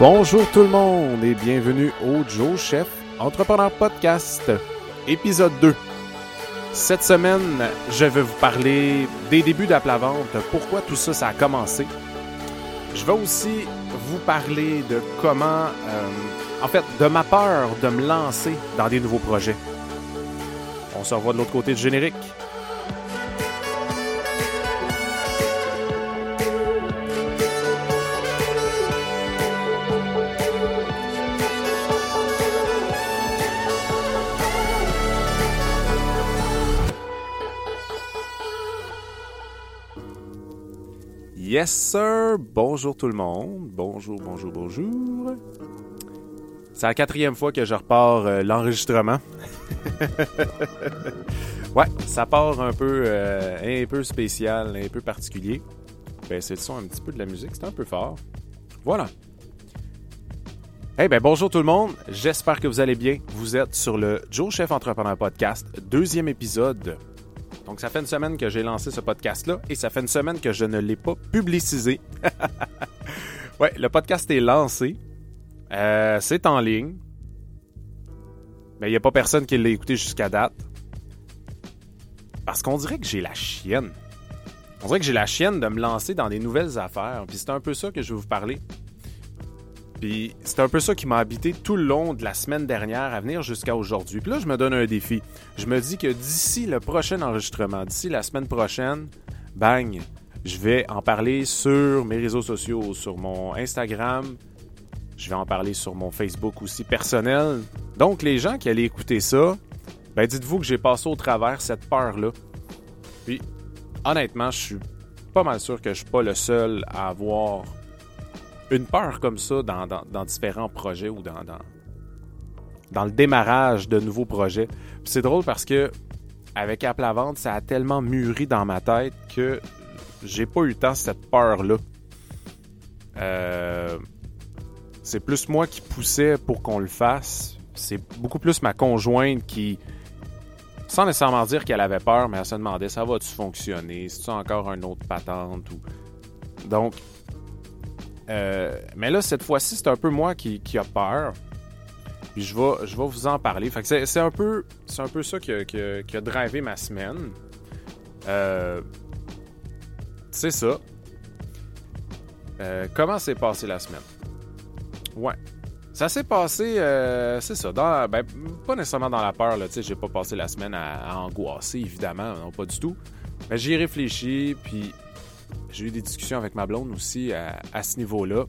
Bonjour tout le monde et bienvenue au Joe Chef Entrepreneur Podcast, épisode 2. Cette semaine, je vais vous parler des débuts de la vente, pourquoi tout ça, ça a commencé. Je vais aussi vous parler de comment, euh, en fait, de ma peur de me lancer dans des nouveaux projets. On se revoit de l'autre côté du générique. Yes, sir! Bonjour tout le monde. Bonjour, bonjour, bonjour. C'est la quatrième fois que je repars euh, l'enregistrement. ouais, ça part un peu, euh, un peu spécial, un peu particulier. Ben, c'est le son un petit peu de la musique, c'est un peu fort. Voilà. Eh ben bonjour tout le monde, j'espère que vous allez bien. Vous êtes sur le Joe Chef Entrepreneur Podcast, deuxième épisode. Donc, ça fait une semaine que j'ai lancé ce podcast-là et ça fait une semaine que je ne l'ai pas publicisé. ouais, le podcast est lancé. Euh, c'est en ligne. Mais il n'y a pas personne qui l'a écouté jusqu'à date. Parce qu'on dirait que j'ai la chienne. On dirait que j'ai la chienne de me lancer dans des nouvelles affaires. Puis c'est un peu ça que je vais vous parler. Puis c'est un peu ça qui m'a habité tout le long de la semaine dernière à venir jusqu'à aujourd'hui. Puis là, je me donne un défi. Je me dis que d'ici le prochain enregistrement, d'ici la semaine prochaine, bang, je vais en parler sur mes réseaux sociaux, sur mon Instagram. Je vais en parler sur mon Facebook aussi personnel. Donc, les gens qui allaient écouter ça, ben dites-vous que j'ai passé au travers cette peur-là. Puis, honnêtement, je suis pas mal sûr que je suis pas le seul à avoir une peur comme ça dans, différents projets ou dans, dans, le démarrage de nouveaux projets. c'est drôle parce que avec Apple à vente, ça a tellement mûri dans ma tête que j'ai pas eu tant cette peur-là. Euh, c'est plus moi qui poussais pour qu'on le fasse. C'est beaucoup plus ma conjointe qui, sans nécessairement dire qu'elle avait peur, mais elle se demandait ça va-tu fonctionner, c'est encore un autre patente ou. Donc, euh, mais là, cette fois-ci, c'est un peu moi qui, a peur. Puis je vais, je vais vous en parler. Fait que c'est, un peu, c'est un peu ça qui a, qui, drivé ma semaine. Euh, c'est ça. Euh, comment s'est passé la semaine? Ouais. Ça s'est passé, c'est ça, dans, ben, pas nécessairement dans la peur, là, j'ai pas passé la semaine à, à, angoisser, évidemment, non, pas du tout. Mais j'y ai réfléchi, puis j'ai eu des discussions avec ma blonde aussi à, ce niveau-là.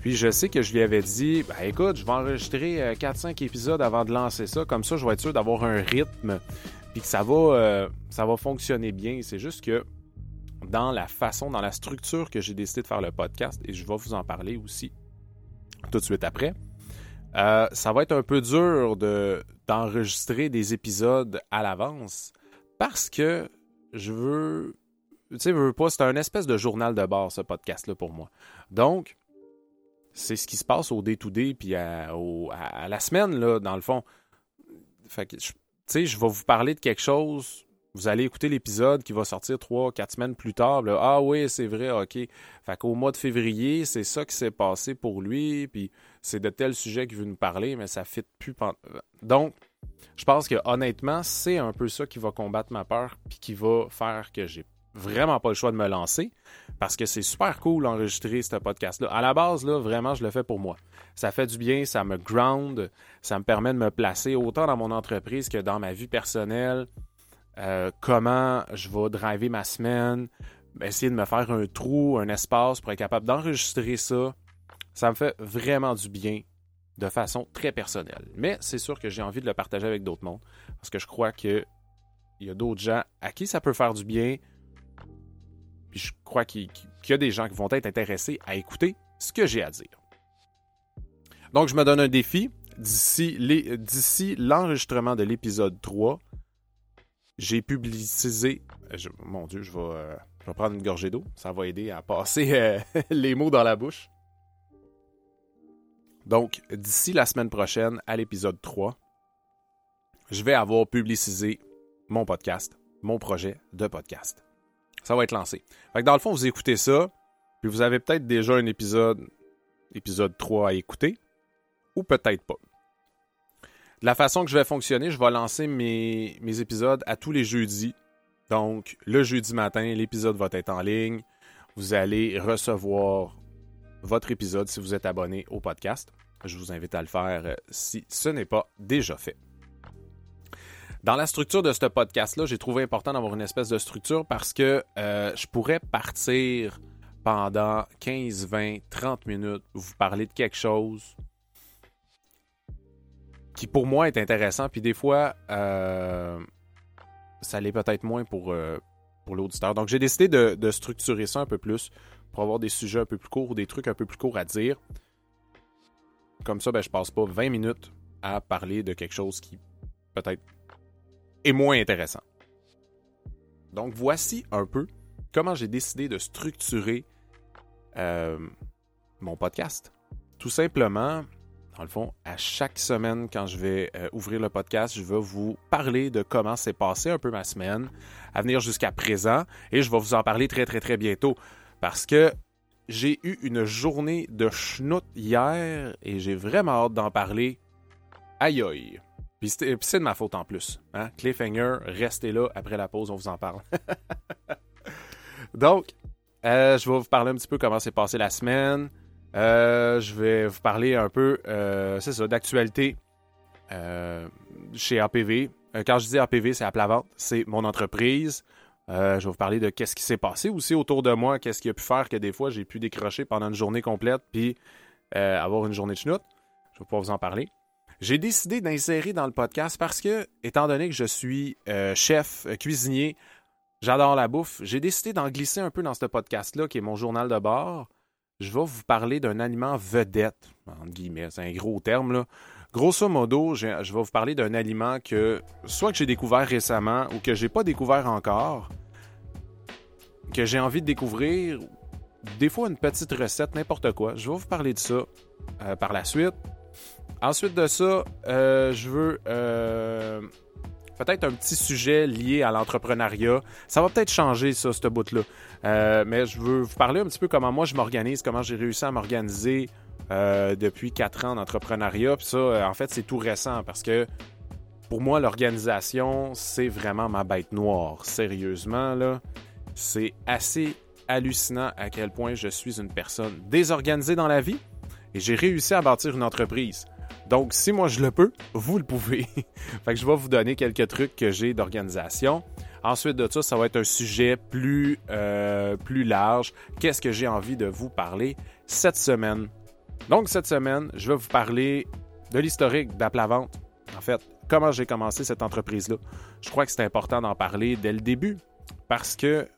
Puis je sais que je lui avais dit, ben écoute, je vais enregistrer 4-5 euh, épisodes avant de lancer ça, comme ça je vais être sûr d'avoir un rythme, puis que ça va, euh, ça va fonctionner bien. C'est juste que dans la façon, dans la structure que j'ai décidé de faire le podcast, et je vais vous en parler aussi tout de suite après, euh, ça va être un peu dur de, d'enregistrer des épisodes à l'avance parce que je veux tu sais, veux pas, c'est un espèce de journal de bord, ce podcast-là, pour moi. Donc, c'est ce qui se passe au day-to-day, puis à, la semaine, là, dans le fond. Fait que, tu sais, je vais vous parler de quelque chose. Vous allez écouter l'épisode qui va sortir trois, quatre semaines plus tard. ah oui, c'est vrai, OK. Fait qu'au mois de février, c'est ça qui s'est passé pour lui, puis c'est de tels sujets qu'il veut nous parler, mais ça fit plus. Donc, je pense que honnêtement, c'est un peu ça qui va combattre ma peur, puis qui va faire que j'ai vraiment pas le choix de me lancer parce que c'est super cool d'enregistrer ce podcast-là. À la base, là, vraiment, je le fais pour moi. Ça fait du bien, ça me ground, ça me permet de me placer autant dans mon entreprise que dans ma vie personnelle. Euh, comment je vais driver ma semaine, essayer de me faire un trou, un espace pour être capable d'enregistrer ça. Ça me fait vraiment du bien de façon très personnelle. Mais c'est sûr que j'ai envie de le partager avec d'autres mondes parce que je crois qu'il y a d'autres gens à qui ça peut faire du bien, je crois qu'il y a des gens qui vont être intéressés à écouter ce que j'ai à dire. Donc, je me donne un défi. D'ici l'enregistrement de l'épisode 3, j'ai publicisé. Euh, mon Dieu, euh, je vais, prendre une gorgée d'eau. Ça va aider à passer euh, les mots dans la bouche. Donc, d'ici la semaine prochaine, à l'épisode 3, je vais avoir publicisé mon podcast, mon projet de podcast ça va être lancé. Dans le fond, vous écoutez ça, puis vous avez peut-être déjà un épisode épisode 3 à écouter, ou peut-être pas. La façon que je vais fonctionner, je vais lancer mes, mes épisodes à tous les jeudis. Donc, le jeudi matin, l'épisode va être en ligne. Vous allez recevoir votre épisode si vous êtes abonné au podcast. Je vous invite à le faire euh, si ce n'est pas déjà fait. Dans la structure de ce podcast-là, j'ai trouvé important d'avoir une espèce de structure parce que euh, je pourrais partir pendant 15, 20, 30 minutes, vous parler de quelque chose qui pour moi est intéressant, puis des fois, euh, ça l'est peut-être moins pour, pour l'auditeur. Donc j'ai décidé de, structurer ça un peu plus pour avoir des sujets un peu plus courts, des trucs un peu plus courts à dire. Comme ça, ben, je passe pas 20 minutes à parler de quelque chose qui peut-être est moins intéressant. Donc voici un peu comment j'ai décidé de structurer euh, mon podcast. Tout simplement, dans le fond, à chaque semaine, quand je vais euh, ouvrir le podcast, je vais vous parler de comment s'est passé un peu ma semaine à venir jusqu'à présent et je vais vous en parler très très très bientôt parce que j'ai eu une journée de schnout hier et j'ai vraiment hâte d'en parler. Aïe aïe. C'est de ma faute en plus. Hein? Cliffhanger, restez là, après la pause, on vous en parle. Donc, euh, je vais vous parler un petit peu comment s'est passée la semaine. Euh, je vais vous parler un peu, euh, c'est ça, d'actualité chez APV. quand je dis APV, c'est à plat vente, c'est mon entreprise. Je vais vous parler de qu'est-ce qui s'est passé aussi autour de moi, qu'est-ce qui a pu faire que des fois j'ai pu décrocher pendant une journée complète puis avoir une journée de chenoute. Je vais pouvoir vous en parler. J'ai décidé d'insérer dans le podcast parce que, étant donné que je suis euh, chef, cuisinier, j'adore la bouffe, j'ai décidé d'en glisser un peu dans ce podcast-là qui est mon journal de bord. Je vais vous parler d'un aliment vedette, entre guillemets, c'est un gros terme là. Grosso modo, je vais vous parler d'un aliment que soit que j'ai découvert récemment ou que j'ai pas découvert encore, que j'ai envie de découvrir, des fois une petite recette, n'importe quoi. Je vais vous parler de ça euh, par la suite. Ensuite de ça, euh, je veux euh, peut-être un petit sujet lié à l'entrepreneuriat. Ça va peut-être changer ça, ce bout-là. mais je veux vous parler un petit peu comment moi je m'organise, comment j'ai réussi à m'organiser euh, depuis quatre ans d'entrepreneuriat. Puis ça, euh, en fait, c'est tout récent parce que pour moi, l'organisation, c'est vraiment ma bête noire. Sérieusement, là, c'est assez hallucinant à quel point je suis une personne désorganisée dans la vie et j'ai réussi à bâtir une entreprise. Donc, si moi je le peux, vous le pouvez. fait que je vais vous donner quelques trucs que j'ai d'organisation. Ensuite de ça, ça va être un sujet plus, euh, plus large. Qu'est-ce que j'ai envie de vous parler cette semaine? Donc, cette semaine, je vais vous parler de l'historique d'Aplavente. En fait, comment j'ai commencé cette entreprise-là? Je crois que c'est important d'en parler dès le début parce que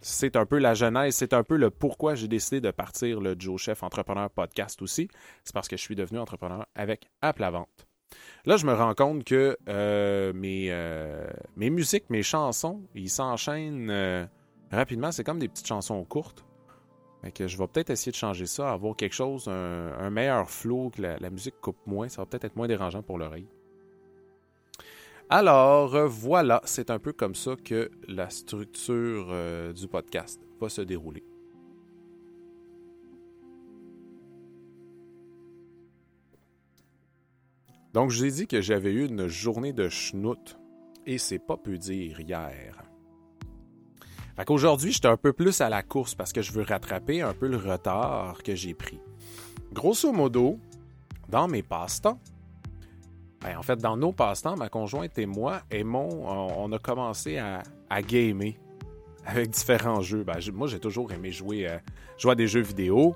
c'est un peu la genèse, c'est un peu le pourquoi j'ai décidé de partir le Joe Chef Entrepreneur Podcast aussi. C'est parce que je suis devenu entrepreneur avec Aplavente. Là, je me rends compte que euh, mes, euh, mes musiques, mes chansons, ils s'enchaînent euh, rapidement. C'est comme des petites chansons courtes que je vais peut-être essayer de changer ça, avoir quelque chose, un, meilleur flow, que la, musique coupe moins. Ça va peut-être être moins dérangeant pour l'oreille. Alors, euh, voilà, c'est un peu comme ça que la structure euh, du podcast va se dérouler. Donc, je vous ai dit que j'avais eu une journée de schnout, et c'est pas peu dire hier. Fait qu'aujourd'hui, j'étais un peu plus à la course parce que je veux rattraper un peu le retard que j'ai pris. Grosso modo, dans mes passe-temps, ben, en fait, dans nos passe-temps, ma conjointe et moi, aimons, on, a commencé à, gamer avec différents jeux. Ben, moi, j'ai toujours aimé jouer, euh, jouer à des jeux vidéo.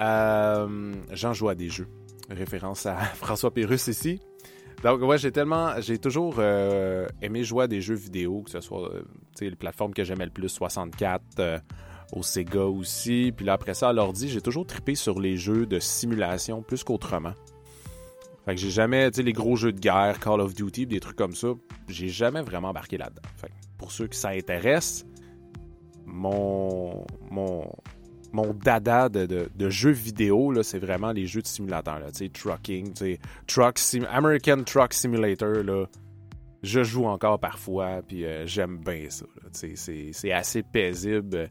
Euh, J'en joue à des jeux. Référence à François Pérus ici. Donc, ouais, j'ai tellement. J'ai toujours euh, aimé jouer à des jeux vidéo, que ce soit les plateformes que j'aimais le plus, 64, euh, au Sega aussi. Puis là, après ça, à l'ordi, j'ai toujours trippé sur les jeux de simulation plus qu'autrement. Fait que j'ai jamais, tu sais, les gros jeux de guerre, Call of Duty, des trucs comme ça, j'ai jamais vraiment embarqué là-dedans. Pour ceux qui ça intéresse, mon, mon, mon dada de, jeux vidéo, c'est vraiment les jeux de simulateur. Là, trucking, truck American Truck Simulator. Là, je joue encore parfois, puis euh, j'aime bien ça. C'est assez paisible.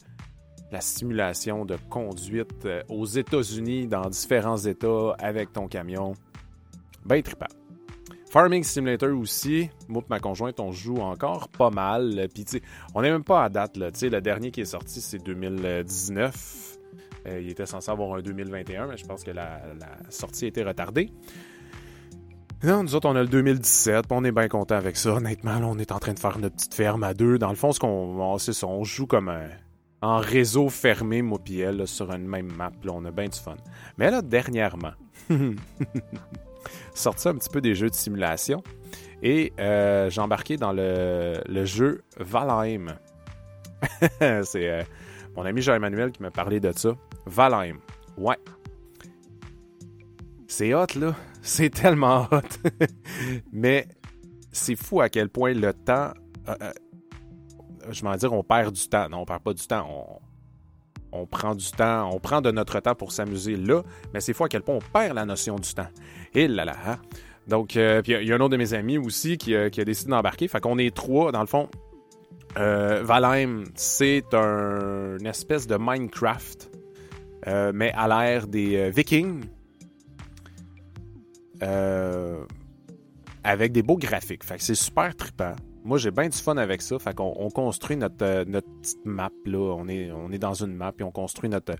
la simulation de conduite euh, aux États-Unis, dans différents États, avec ton camion. Ben trippant. Farming Simulator aussi, moi et ma conjointe, on joue encore pas mal. Puis, on n'est même pas à date. Là. le dernier qui est sorti, c'est 2019. Euh, il était censé avoir un 2021, mais je pense que la, sortie a été retardée. Non, nous autres, on a le 2017, on est bien content avec ça. Honnêtement, on est en train de faire notre petite ferme à deux. Dans le fond, ce qu'on, c'est ça, on joue comme un, en réseau fermé, moi sur une même map. Là, on a bien du fun. Mais là, dernièrement, sorti un petit peu des jeux de simulation et euh, j'ai embarqué dans le, jeu Valheim. c'est euh, mon ami Jean-Emmanuel qui m'a parlé de ça. Valheim. Ouais. C'est hot, là. C'est tellement hot. Mais c'est fou à quel point le temps. Euh, je vais dire, on perd du temps. Non, on perd pas du temps. On, prend du temps. On prend de notre temps pour s'amuser là. Mais c'est fou à quel point on perd la notion du temps. Et là là. Hein. Donc, euh, il y, a un autre de mes amis aussi qui, a décidé d'embarquer. Fait qu'on est trois, dans le fond. Euh, Valheim, c'est un, une espèce de Minecraft, euh, mais à l'ère des Vikings. avec des beaux graphiques. Fait que c'est super trippant. Moi, j'ai bien du fun avec ça. Fait on construit notre, notre petite map. Là. On, est, dans une map et on construit notre,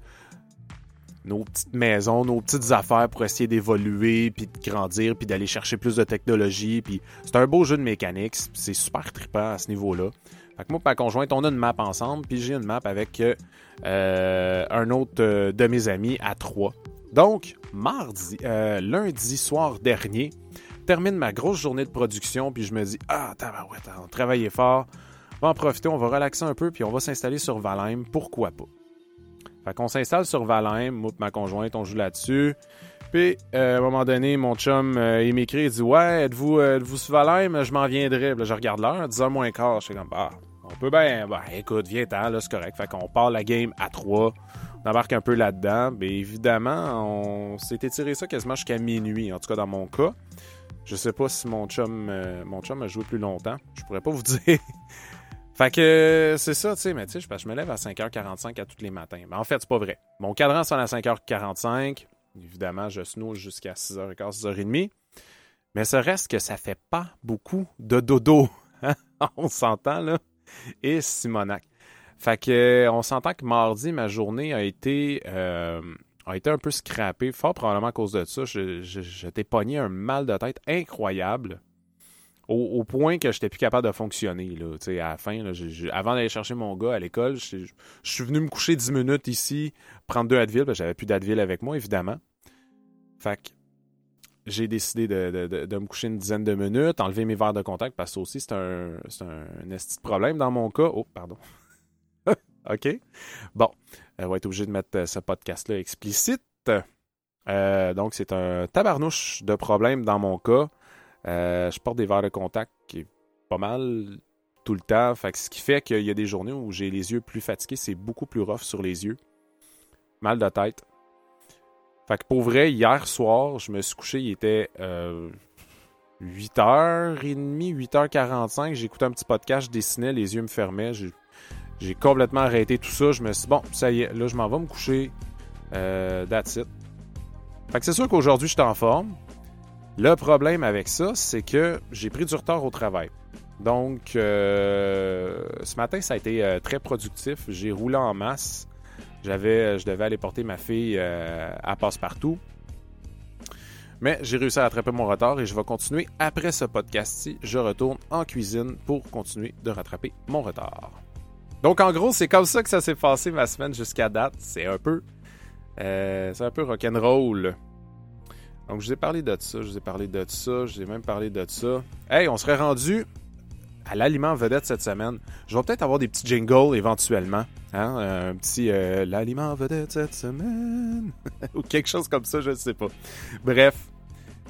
nos petites maisons, nos petites affaires pour essayer d'évoluer, puis de grandir, puis d'aller chercher plus de technologie. Puis c'est un beau jeu de mécanique, c'est super trippant à ce niveau-là. Fait que moi ma conjointe, on a une map ensemble, puis j'ai une map avec euh, un autre euh, de mes amis à trois. Donc, mardi, euh, lundi soir dernier, termine ma grosse journée de production, puis je me dis Ah, tabarouette, on travaillait fort, on va en profiter, on va relaxer un peu, puis on va s'installer sur Valheim, pourquoi pas. Fait qu'on s'installe sur Valheim, moi ma conjointe, on joue là-dessus. Puis, euh, à un moment donné, mon chum, euh, il m'écrit, il dit Ouais, êtes-vous euh, êtes sur Valheim? Je m'en viendrai. Je regarde l'heure, 10h moins quart. Je suis comme Bah, on peut bien. Bah, écoute, viens-t'en, là, c'est correct. Fait qu'on part la game à 3. On embarque un peu là-dedans. Mais évidemment, on s'est étiré ça quasiment jusqu'à minuit, en tout cas dans mon cas. Je sais pas si mon chum, mon chum a joué plus longtemps. Je pourrais pas vous dire. Fait que c'est ça, tu sais, mais tu sais, je me lève à 5h45 à tous les matins. Mais en fait, c'est pas vrai. Mon cadran sonne à 5h45. Évidemment, je snooze jusqu'à 6h15, 6h30. Mais ce reste que ça fait pas beaucoup de dodo. Hein? on s'entend, là. Et Simonac. Fait que on s'entend que mardi, ma journée a été, euh, a été un peu scrappée, fort probablement à cause de ça. J'étais pogné un mal de tête incroyable au, point que j'étais plus capable de fonctionner. Là, à la fin, avant d'aller chercher mon gars à l'école, je suis venu me coucher 10 minutes ici, prendre deux Advil, parce que j'avais plus d'Advil avec moi, évidemment. Fait que j'ai décidé de, me coucher une dizaine de minutes, enlever mes verres de contact, parce que ça aussi, c'est un, un, esti problème dans mon cas. Oh, pardon. OK? Bon, on va être obligé de mettre euh, ce podcast-là explicite. Euh, donc, c'est un tabarnouche de problème dans mon cas. Euh, je porte des verres de contact qui est pas mal tout le temps. Fait ce qui fait qu'il y a des journées où j'ai les yeux plus fatigués. C'est beaucoup plus rough sur les yeux. Mal de tête. Fait que pour vrai, hier soir, je me suis couché, il était 8h30, 8h45. J'écoutais un petit podcast, je dessinais, les yeux me fermaient. J'ai complètement arrêté tout ça. Je me suis dit, bon, ça y est, là, je m'en vais me coucher. Euh, that's it. Fait que c'est sûr qu'aujourd'hui, je suis en forme. Le problème avec ça, c'est que j'ai pris du retard au travail. Donc, euh, ce matin, ça a été euh, très productif. J'ai roulé en masse. J'avais, euh, je devais aller porter ma fille à passe-partout. Mais j'ai réussi à rattraper mon retard et je vais continuer après ce podcast-ci. Je retourne en cuisine pour continuer de rattraper mon retard. Donc, en gros, c'est comme ça que ça s'est passé ma semaine jusqu'à date. C'est un peu, c'est un peu rock'n'roll. Donc, je vous ai parlé de ça, je vous ai parlé de ça, je vous ai même parlé de ça. Hey, on serait rendu à l'aliment vedette cette semaine. Je vais peut-être avoir des petits jingles éventuellement. Hein? Un petit euh, l'aliment vedette cette semaine. Ou quelque chose comme ça, je ne sais pas. Bref,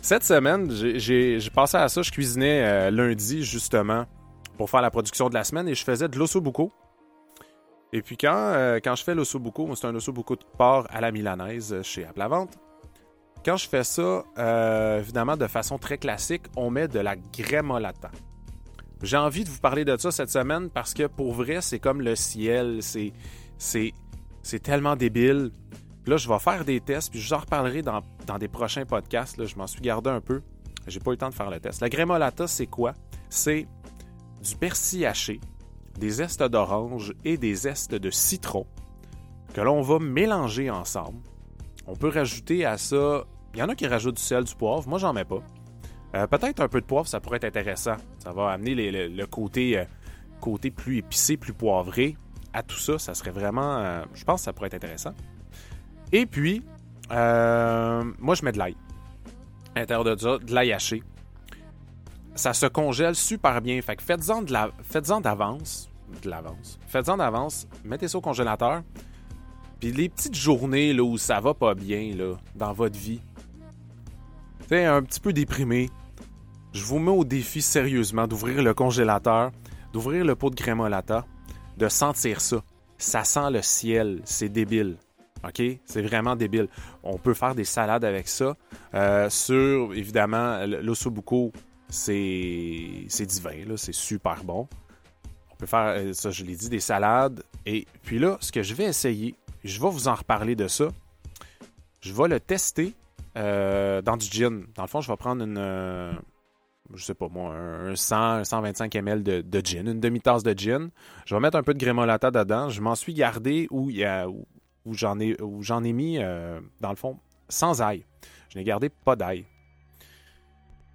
cette semaine, j'ai passé à ça. Je cuisinais euh, lundi, justement, pour faire la production de la semaine et je faisais de l'ossobuco. Et puis quand, euh, quand je fais l'ossobuco, c'est un ossobuco de porc à la milanaise chez Aplavente. Quand je fais ça, euh, évidemment, de façon très classique, on met de la grémolata. J'ai envie de vous parler de ça cette semaine parce que pour vrai, c'est comme le ciel. C'est, c'est C'est tellement débile. Là, je vais faire des tests, puis je vous en reparlerai dans, dans des prochains podcasts. Là. Je m'en suis gardé un peu. J'ai pas eu le temps de faire le test. La grémolata, c'est quoi? C'est du persil haché, des zestes d'orange et des zestes de citron que l'on va mélanger ensemble. On peut rajouter à ça. Il y en a qui rajoutent du sel, du poivre. Moi, j'en mets pas. Euh, peut-être un peu de poivre, ça pourrait être intéressant. Ça va amener le, côté, euh, côté plus épicé, plus poivré à tout ça. Ça serait vraiment. Euh, je pense que ça pourrait être intéressant. Et puis, moi, je mets de l'ail. À l'intérieur de ça, de l'ail haché. Ça se congèle super bien. Fait que faites-en d'avance. De l'avance. Faites-en d'avance. Mettez ça au congélateur. Puis les petites journées là, où ça va pas bien là, dans votre vie, fait un petit peu déprimé, je vous mets au défi sérieusement d'ouvrir le congélateur, d'ouvrir le pot de grémolata, de sentir ça. Ça sent le ciel, c'est débile. OK? C'est vraiment débile. On peut faire des salades avec ça. Euh, sur, évidemment, l'ossobuco, c'est divin, c'est super bon. On peut faire, euh, ça je l'ai dit, des salades. Et puis là, ce que je vais essayer, je vais vous en reparler de ça. Je vais le tester euh, dans du gin. Dans le fond, je vais prendre une, euh, je sais pas moi, un 100, 125 ml de, gin, une demi-tasse de gin. Je vais mettre un peu de grémolata dedans. Je m'en suis gardé où, j'en ai, mis, dans le fond, sans ail. Je n'ai gardé pas d'ail.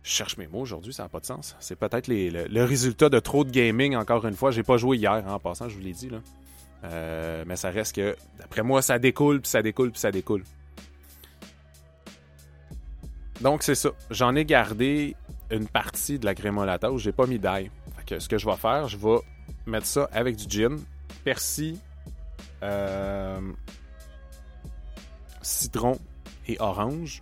Je cherche mes mots aujourd'hui, ça n'a pas de sens. C'est peut-être le, résultat de trop de gaming, encore une fois. J'ai pas joué hier, en passant, je vous l'ai dit. Là. Euh, mais ça reste que, d'après moi, ça découle, puis ça découle, puis ça découle. Donc, c'est ça. J'en ai gardé une partie de la grémolata où j'ai pas mis d'ail. ce que je vais faire, je vais mettre ça avec du gin, persil, euh, citron et orange.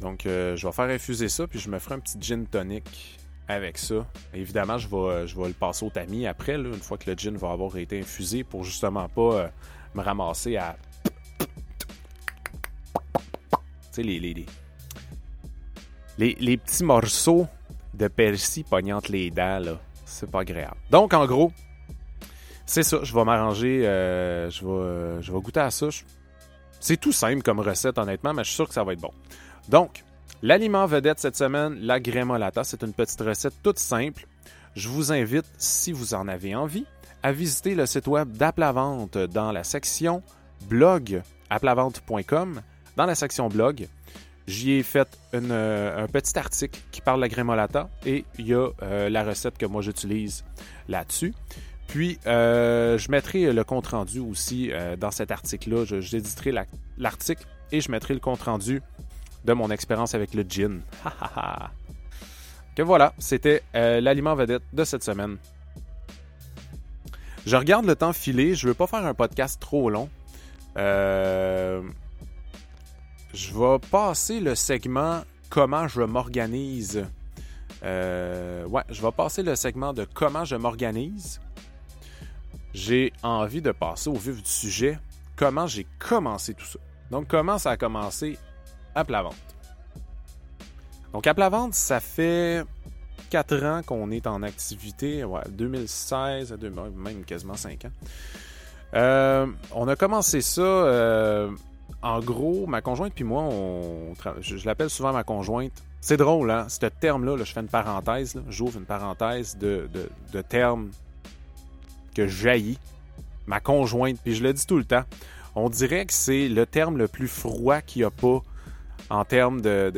Donc, euh, je vais faire infuser ça, puis je me ferai un petit gin tonic avec ça. Évidemment, je vais, je vais le passer au tamis après, une fois que le gin va avoir été infusé, pour justement pas euh, me ramasser à. Tu sais, les, les, les, petits morceaux de persil pognant les dents, là. C'est pas agréable. Donc, en gros, c'est ça. Je vais m'arranger. Euh, je, vais, je vais goûter à ça. C'est tout simple comme recette, honnêtement, mais je suis sûr que ça va être bon. Donc, L'aliment vedette cette semaine, la grémolata, c'est une petite recette toute simple. Je vous invite, si vous en avez envie, à visiter le site web d'Aplavente dans la section blog, aplavente.com. Dans la section blog, j'y ai fait euh, un petit article qui parle de la grémolata et il y a euh, la recette que moi j'utilise là-dessus. Puis, euh, je mettrai le compte-rendu aussi dans cet article-là. J'éditerai l'article et je mettrai le compte-rendu de mon expérience avec le gin. que voilà, c'était euh, l'aliment vedette de cette semaine. Je regarde le temps filer, je veux pas faire un podcast trop long. Euh, je vais passer le segment comment je m'organise. Euh, ouais, je vais passer le segment de comment je m'organise. J'ai envie de passer au vif du sujet, comment j'ai commencé tout ça? Donc, comment ça a commencé à Plavante. Donc, à Plavante, ça fait 4 ans qu'on est en activité, ouais, 2016, même quasiment 5 ans. Euh, on a commencé ça, euh, en gros, ma conjointe puis moi, je, l'appelle souvent ma conjointe. C'est drôle, hein? Ce terme-là, je fais une parenthèse, j'ouvre une parenthèse de, de, termes que jaillit. Ma conjointe, puis je le dis tout le temps. On dirait que c'est le terme le plus froid qu'il n'y a pas en termes de,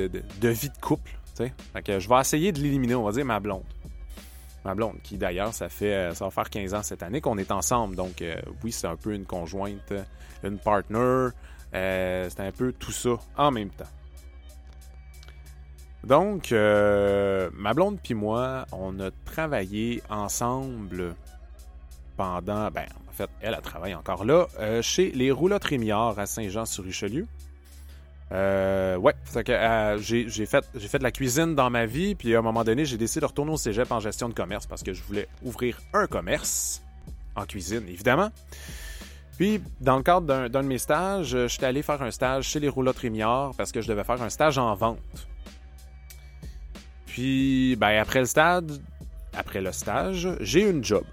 vie de couple. que je vais essayer de l'éliminer, on va dire ma blonde. Ma blonde, qui d'ailleurs, ça fait euh, ça va faire 15 ans cette année qu'on est ensemble. Donc euh, oui, c'est un peu une conjointe, une partner. Euh, c'est un peu tout ça en même temps. Donc, ma blonde puis moi, on a travaillé ensemble pendant, ben, en fait, elle a travaillé encore là, chez les Roulottes Rémiard à Saint-Jean-sur-Richelieu. Euh, ouais, que euh, j'ai fait, fait de la cuisine dans ma vie, puis à un moment donné, j'ai décidé de retourner au cégep en gestion de commerce parce que je voulais ouvrir un commerce en cuisine, évidemment. Puis, dans le cadre d'un de mes stages, je suis allé faire un stage chez les roulottes Rémiard parce que je devais faire un stage en vente. Puis, ben, après le stage, après le stage, j'ai une job.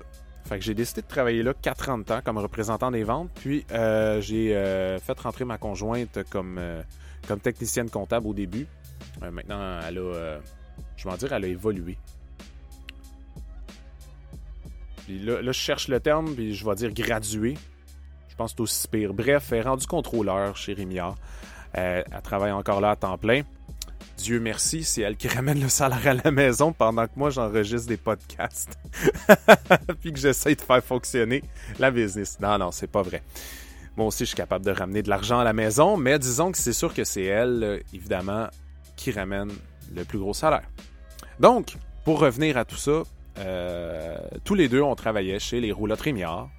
Fait que j'ai décidé de travailler là 4 ans de temps comme représentant des ventes. Puis euh, j'ai euh, fait rentrer ma conjointe comme, euh, comme technicienne comptable au début. maintenant, elle a. je vais dire, elle a évolué. Puis là, je cherche le terme, puis je vais dire gradué. Je pense que c'est aussi pire. Bref, elle est rendue contrôleur chez Rémiard. elle travaille encore là à temps plein. Dieu merci, c'est elle qui ramène le salaire à la maison pendant que moi j'enregistre des podcasts. Puis que j'essaie de faire fonctionner la business. Non, non, c'est pas vrai. Moi aussi, je suis capable de ramener de l'argent à la maison, mais disons que c'est sûr que c'est elle, évidemment, qui ramène le plus gros salaire. Donc, pour revenir à tout ça, euh, tous les deux, on travaillait chez les roulottes Rémiard.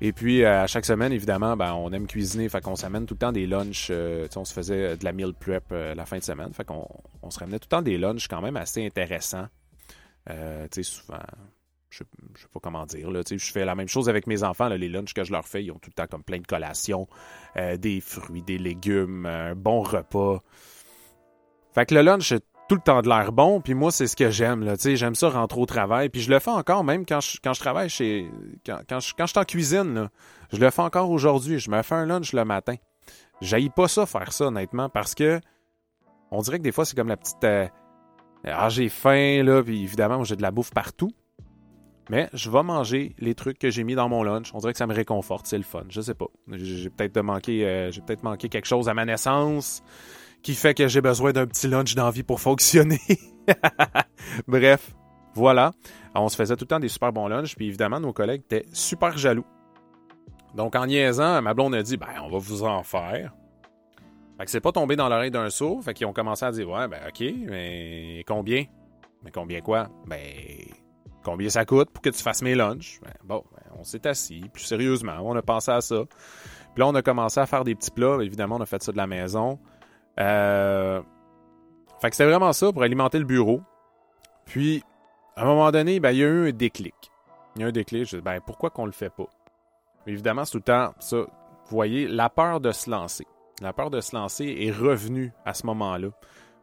Et puis, euh, à chaque semaine, évidemment, ben, on aime cuisiner. Fait qu'on s'amène tout le temps des lunchs. Euh, on se faisait de la meal prep euh, la fin de semaine. Fait qu'on on se ramenait tout le temps des lunchs quand même assez intéressants. souvent, je sais, sais pas comment dire. Là, je fais la même chose avec mes enfants. les lunchs que je leur fais, ils ont tout le temps comme plein de collations, des fruits, des légumes, un bon repas. Fait que le lunch, tout le temps de l'air bon, puis moi, c'est ce que j'aime, j'aime ça rentrer au travail, puis je le fais encore même quand je, quand je travaille chez... Quand, quand, je, quand je suis en cuisine, là, je le fais encore aujourd'hui, je me fais un lunch le matin. J'aille pas ça faire ça, honnêtement, parce que on dirait que des fois, c'est comme la petite... Euh, ah, j'ai faim, là, puis évidemment, j'ai de la bouffe partout, mais je vais manger les trucs que j'ai mis dans mon lunch. On dirait que ça me réconforte, c'est le fun, je sais pas. J'ai peut-être manqué, euh, peut-être manqué quelque chose à ma naissance qui fait que j'ai besoin d'un petit lunch d'envie pour fonctionner. Bref, voilà. on se faisait tout le temps des super bons lunchs, puis évidemment, nos collègues étaient super jaloux. Donc, en niaisant, ma blonde a dit, ben, on va vous en faire. Fait que c'est pas tombé dans l'oreille d'un sourd, fait qu'ils ont commencé à dire, ouais, ben, ok, mais combien? Mais combien quoi? Ben, combien ça coûte pour que tu fasses mes lunchs? Ben, bon, ben, on s'est assis, plus sérieusement, on a pensé à ça. Puis là, on a commencé à faire des petits plats. Évidemment, on a fait ça de la maison. Euh... Fait que c'était vraiment ça pour alimenter le bureau. Puis, à un moment donné, ben, il y a eu un déclic. Il y a eu un déclic. Je dis, ben, pourquoi qu'on le fait pas? Évidemment, c'est tout le temps ça. Vous voyez, la peur de se lancer. La peur de se lancer est revenue à ce moment-là.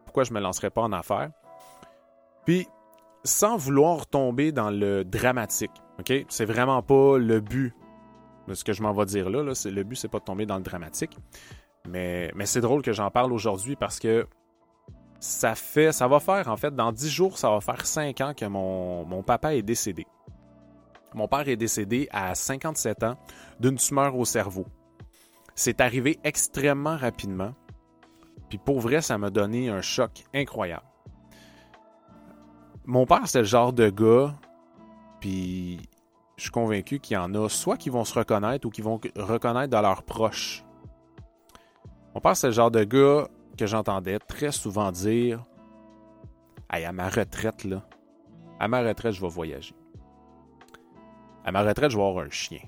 Pourquoi je me lancerais pas en affaires? Puis, sans vouloir tomber dans le dramatique, OK? C'est vraiment pas le but de ce que je m'en vais dire là. Le but, c'est pas de tomber dans le dramatique. Mais, c'est drôle que j'en parle aujourd'hui parce que ça fait, ça va faire, en fait, dans 10 jours, ça va faire 5 ans que mon papa est décédé. Mon père est décédé à 57 ans d'une tumeur au cerveau. C'est arrivé extrêmement rapidement. Puis pour vrai, ça m'a donné un choc incroyable. Mon père, c'est le genre de gars, puis je suis convaincu qu'il y en a soit qui vont se reconnaître ou qui vont reconnaître dans leurs proches mon père, c'est le genre de gars que j'entendais très souvent dire Hey, à ma retraite, là, à ma retraite, je vais voyager. À ma retraite, je vais avoir un chien.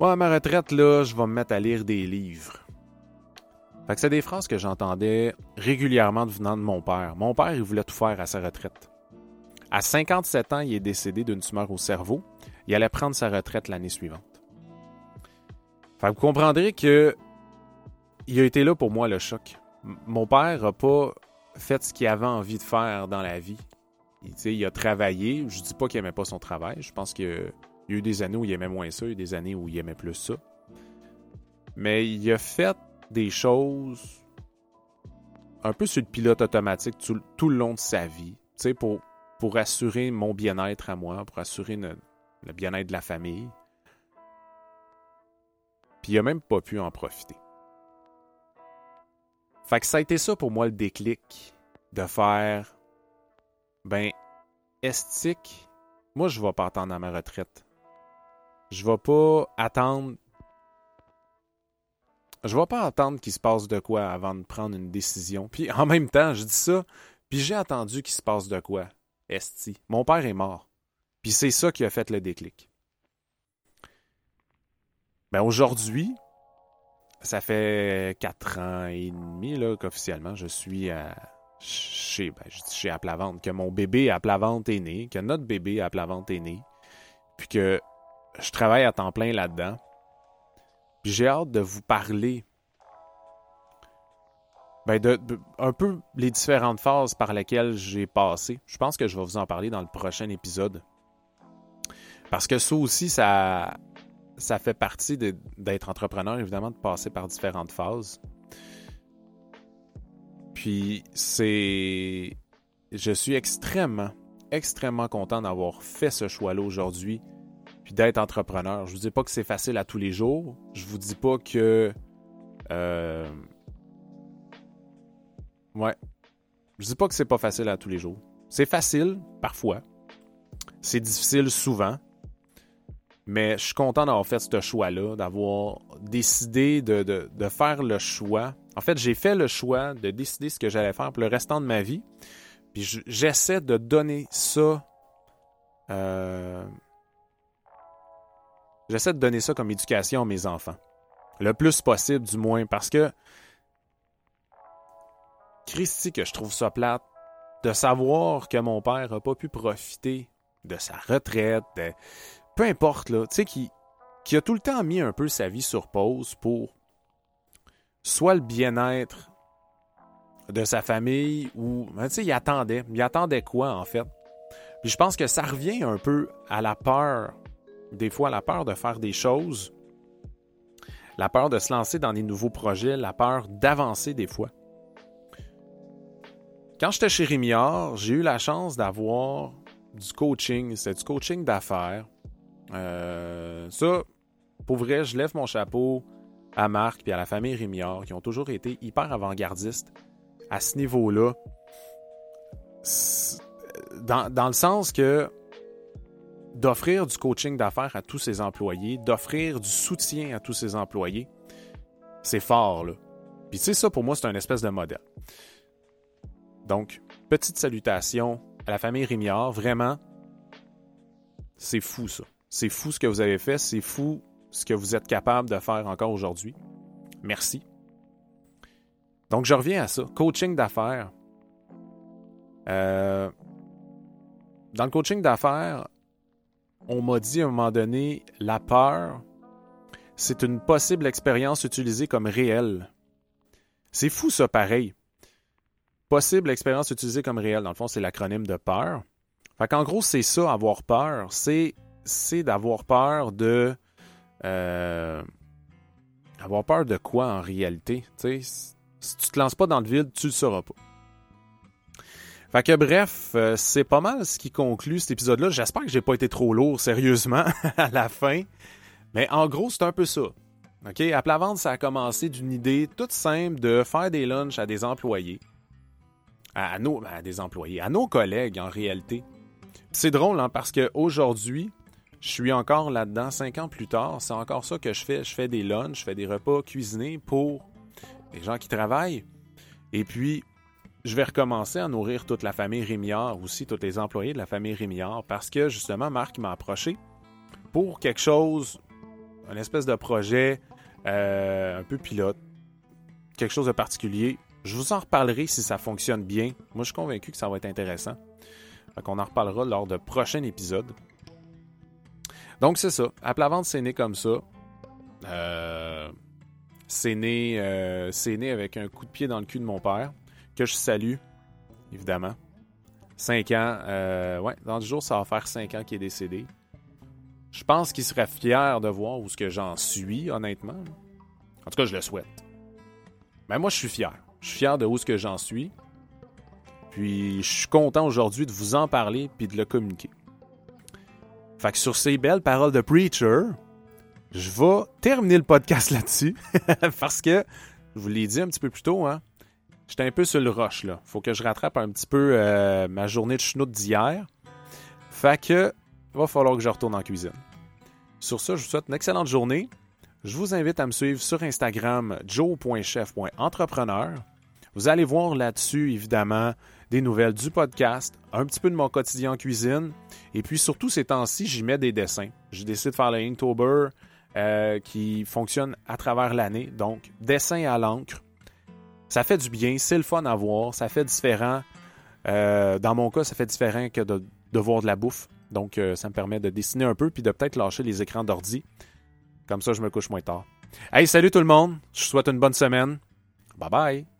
À ma retraite, là, je vais me mettre à lire des livres. Fait que c'est des phrases que j'entendais régulièrement venant de mon père. Mon père, il voulait tout faire à sa retraite. À 57 ans, il est décédé d'une tumeur au cerveau. Il allait prendre sa retraite l'année suivante vous comprendrez que il a été là pour moi le choc. mon père n'a pas fait ce qu'il avait envie de faire dans la vie. Il, il a travaillé. Je dis pas qu'il aimait pas son travail. Je pense qu'il y a eu des années où il aimait moins ça, il y a eu des années où il aimait plus ça. Mais il a fait des choses un peu sur le pilote automatique tout, le long de sa vie, pour, pour assurer mon bien-être à moi, pour assurer le bien-être de la famille. Puis il a même pas pu en profiter. Fait que ça a été ça pour moi le déclic de faire ben estique, moi je vais pas attendre à ma retraite? Je vais pas attendre je vais pas attendre qu'il se passe de quoi avant de prendre une décision. Puis en même temps, je dis ça, puis j'ai attendu qu'il se passe de quoi. Esti, mon père est mort. Puis c'est ça qui a fait le déclic. Ben aujourd'hui, ça fait quatre ans et demi là, qu'officiellement je suis à, chez, ben, chez Aplavante, que mon bébé à Plavante est né, que notre bébé à Plavante est né, puis que je travaille à temps plein là-dedans. J'ai hâte de vous parler ben de, un peu les différentes phases par lesquelles j'ai passé. Je pense que je vais vous en parler dans le prochain épisode. Parce que ça aussi, ça, ça fait partie d'être entrepreneur, évidemment, de passer par différentes phases. Puis c'est. Je suis extrêmement, extrêmement content d'avoir fait ce choix-là aujourd'hui, puis d'être entrepreneur. Je vous dis pas que c'est facile à tous les jours. Je vous dis pas que. Euh, Ouais. Je dis pas que c'est pas facile à tous les jours. C'est facile, parfois. C'est difficile souvent. Mais je suis content d'avoir fait ce choix-là, d'avoir décidé de, faire le choix. En fait, j'ai fait le choix de décider ce que j'allais faire pour le restant de ma vie. Puis j'essaie de donner ça. Euh, j'essaie de donner ça comme éducation à mes enfants. Le plus possible, du moins, parce que Christy, que je trouve ça plate de savoir que mon père n'a pas pu profiter de sa retraite, peu importe, là, tu sais, qui, a tout le temps mis un peu sa vie sur pause pour soit le bien-être de sa famille ou, ben, tu sais, il attendait. Il attendait quoi, en fait? Puis je pense que ça revient un peu à la peur, des fois, la peur de faire des choses, la peur de se lancer dans des nouveaux projets, la peur d'avancer des fois. Quand j'étais chez Rémiard, j'ai eu la chance d'avoir du coaching. C'était du coaching d'affaires. Euh, ça, pour vrai, je lève mon chapeau à Marc et à la famille Rémiard qui ont toujours été hyper avant-gardistes à ce niveau-là. Dans, le sens que d'offrir du coaching d'affaires à tous ses employés, d'offrir du soutien à tous ses employés, c'est fort, là. Puis tu sais, ça, pour moi, c'est un espèce de modèle. Donc, petite salutation à la famille Rémiard. Vraiment, c'est fou ça. C'est fou ce que vous avez fait. C'est fou ce que vous êtes capable de faire encore aujourd'hui. Merci. Donc, je reviens à ça. Coaching d'affaires. Euh, dans le coaching d'affaires, on m'a dit à un moment donné, la peur, c'est une possible expérience utilisée comme réelle. C'est fou ça, pareil possible expérience utilisée comme réelle. Dans le fond, c'est l'acronyme de peur. Fait qu'en gros, c'est ça, avoir peur. C'est, d'avoir peur de. Euh, avoir peur de quoi en réalité? si tu te lances pas dans le vide, tu le sauras pas. Fait que bref, euh, c'est pas mal ce qui conclut cet épisode-là. J'espère que j'ai pas été trop lourd, sérieusement, à la fin. Mais en gros, c'est un peu ça. OK? À plat vente, ça a commencé d'une idée toute simple de faire des lunchs à des employés à, nos, à des employés, à nos collègues en réalité. C'est drôle hein, parce qu'aujourd'hui, je suis encore là-dedans, cinq ans plus tard, c'est encore ça que je fais. Je fais des lunchs, je fais des repas cuisinés pour les gens qui travaillent. Et puis, je vais recommencer à nourrir toute la famille Rémiard aussi, tous les employés de la famille Rémiard, parce que justement, Marc m'a approché pour quelque chose, un espèce de projet euh, un peu pilote, quelque chose de particulier. Je vous en reparlerai si ça fonctionne bien. Moi, je suis convaincu que ça va être intéressant. On en reparlera lors de prochains épisodes. Donc, c'est ça. À plat c'est né comme ça. Euh, c'est euh, né avec un coup de pied dans le cul de mon père, que je salue, évidemment. Cinq ans. Euh, ouais, dans 10 jours, ça va faire cinq ans qu'il est décédé. Je pense qu'il serait fier de voir où ce que j'en suis, honnêtement. En tout cas, je le souhaite. Mais moi, je suis fier. Je suis fier de où ce que j'en suis. Puis je suis content aujourd'hui de vous en parler puis de le communiquer. Fait que sur ces belles paroles de Preacher, je vais terminer le podcast là-dessus. parce que, je vous l'ai dit un petit peu plus tôt, hein, j'étais un peu sur le roche là. Faut que je rattrape un petit peu euh, ma journée de schnout d'hier. Fait que, va falloir que je retourne en cuisine. Sur ça, je vous souhaite une excellente journée. Je vous invite à me suivre sur Instagram joe.chef.entrepreneur. Vous allez voir là-dessus, évidemment, des nouvelles du podcast, un petit peu de mon quotidien en cuisine, et puis surtout ces temps-ci, j'y mets des dessins. J'ai décidé de faire le Inktober euh, qui fonctionne à travers l'année, donc dessin à l'encre. Ça fait du bien, c'est le fun à voir, ça fait différent. Euh, dans mon cas, ça fait différent que de, voir de la bouffe. Donc, euh, ça me permet de dessiner un peu puis de peut-être lâcher les écrans d'ordi. Comme ça, je me couche moins tard. Hey, salut tout le monde. Je vous souhaite une bonne semaine. Bye bye.